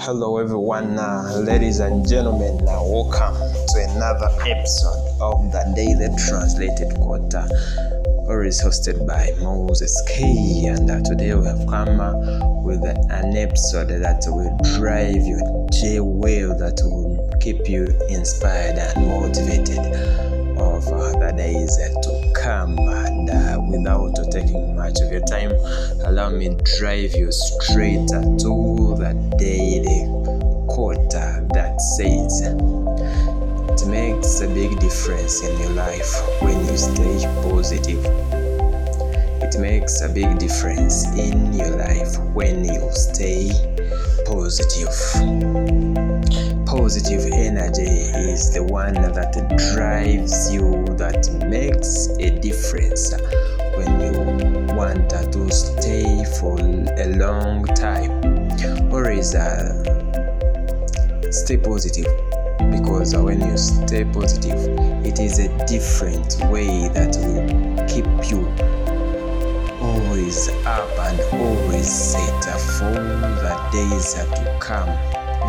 Hello, everyone, uh, ladies and gentlemen. Uh, welcome to another episode of the Daily Translated Quarter, always hosted by Moses K. And uh, today we have come uh, with an episode that will drive you day well, that will keep you inspired and motivated of the days to come. And uh, without taking much of your time, allow me drive you straight to the daily quote that says, It makes a big difference in your life when you stay positive. It makes a big difference in your life when you stay positive. Positive energy is the one that drives you, that makes a difference want to stay for a long time. Always uh, stay positive because when you stay positive, it is a different way that will keep you always up and always set for the days to come.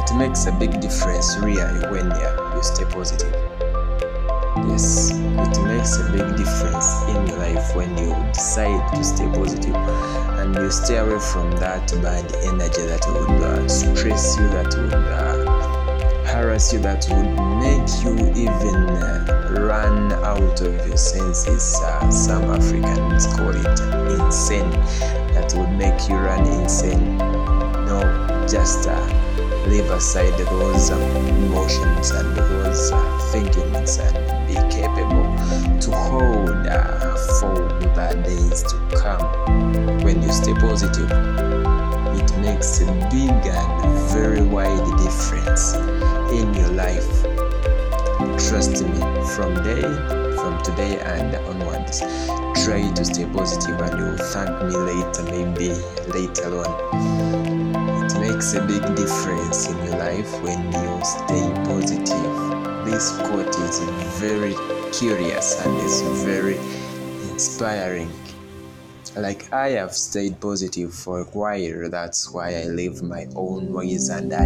It makes a big difference really when uh, you stay positive. Yes, it makes a big difference in your life when you decide to stay positive and you stay away from that bad energy that would uh, stress you, that would uh, harass you, that would make you even uh, run out of your senses. Uh, some Africans call it insane, that would make you run insane. No, just uh, leave aside those um, emotions and to come. When you stay positive, it makes a big and very wide difference in your life. Trust me, from day, from today and onwards, try to stay positive and you'll thank me later, maybe later on. It makes a big difference in your life when you stay positive. This quote is very curious and is very inspiring. Like I have stayed positive for a while, that's why I live my own ways and I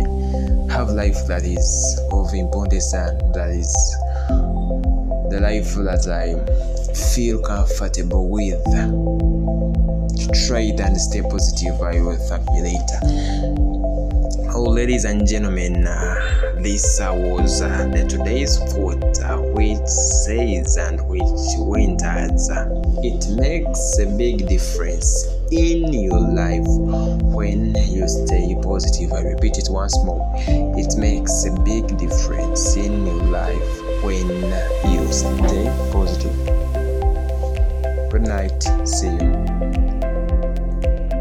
have life that is of importance and that is the life that I feel comfortable with. Try it and stay positive. I will thank me later. Oh, ladies and gentlemen, uh, this uh, was uh, the today's quote, uh, which says and which went as uh, it makes a big difference in your life when you stay positive. I repeat it once more. It makes a big difference in your life when you stay positive. Good night. See you.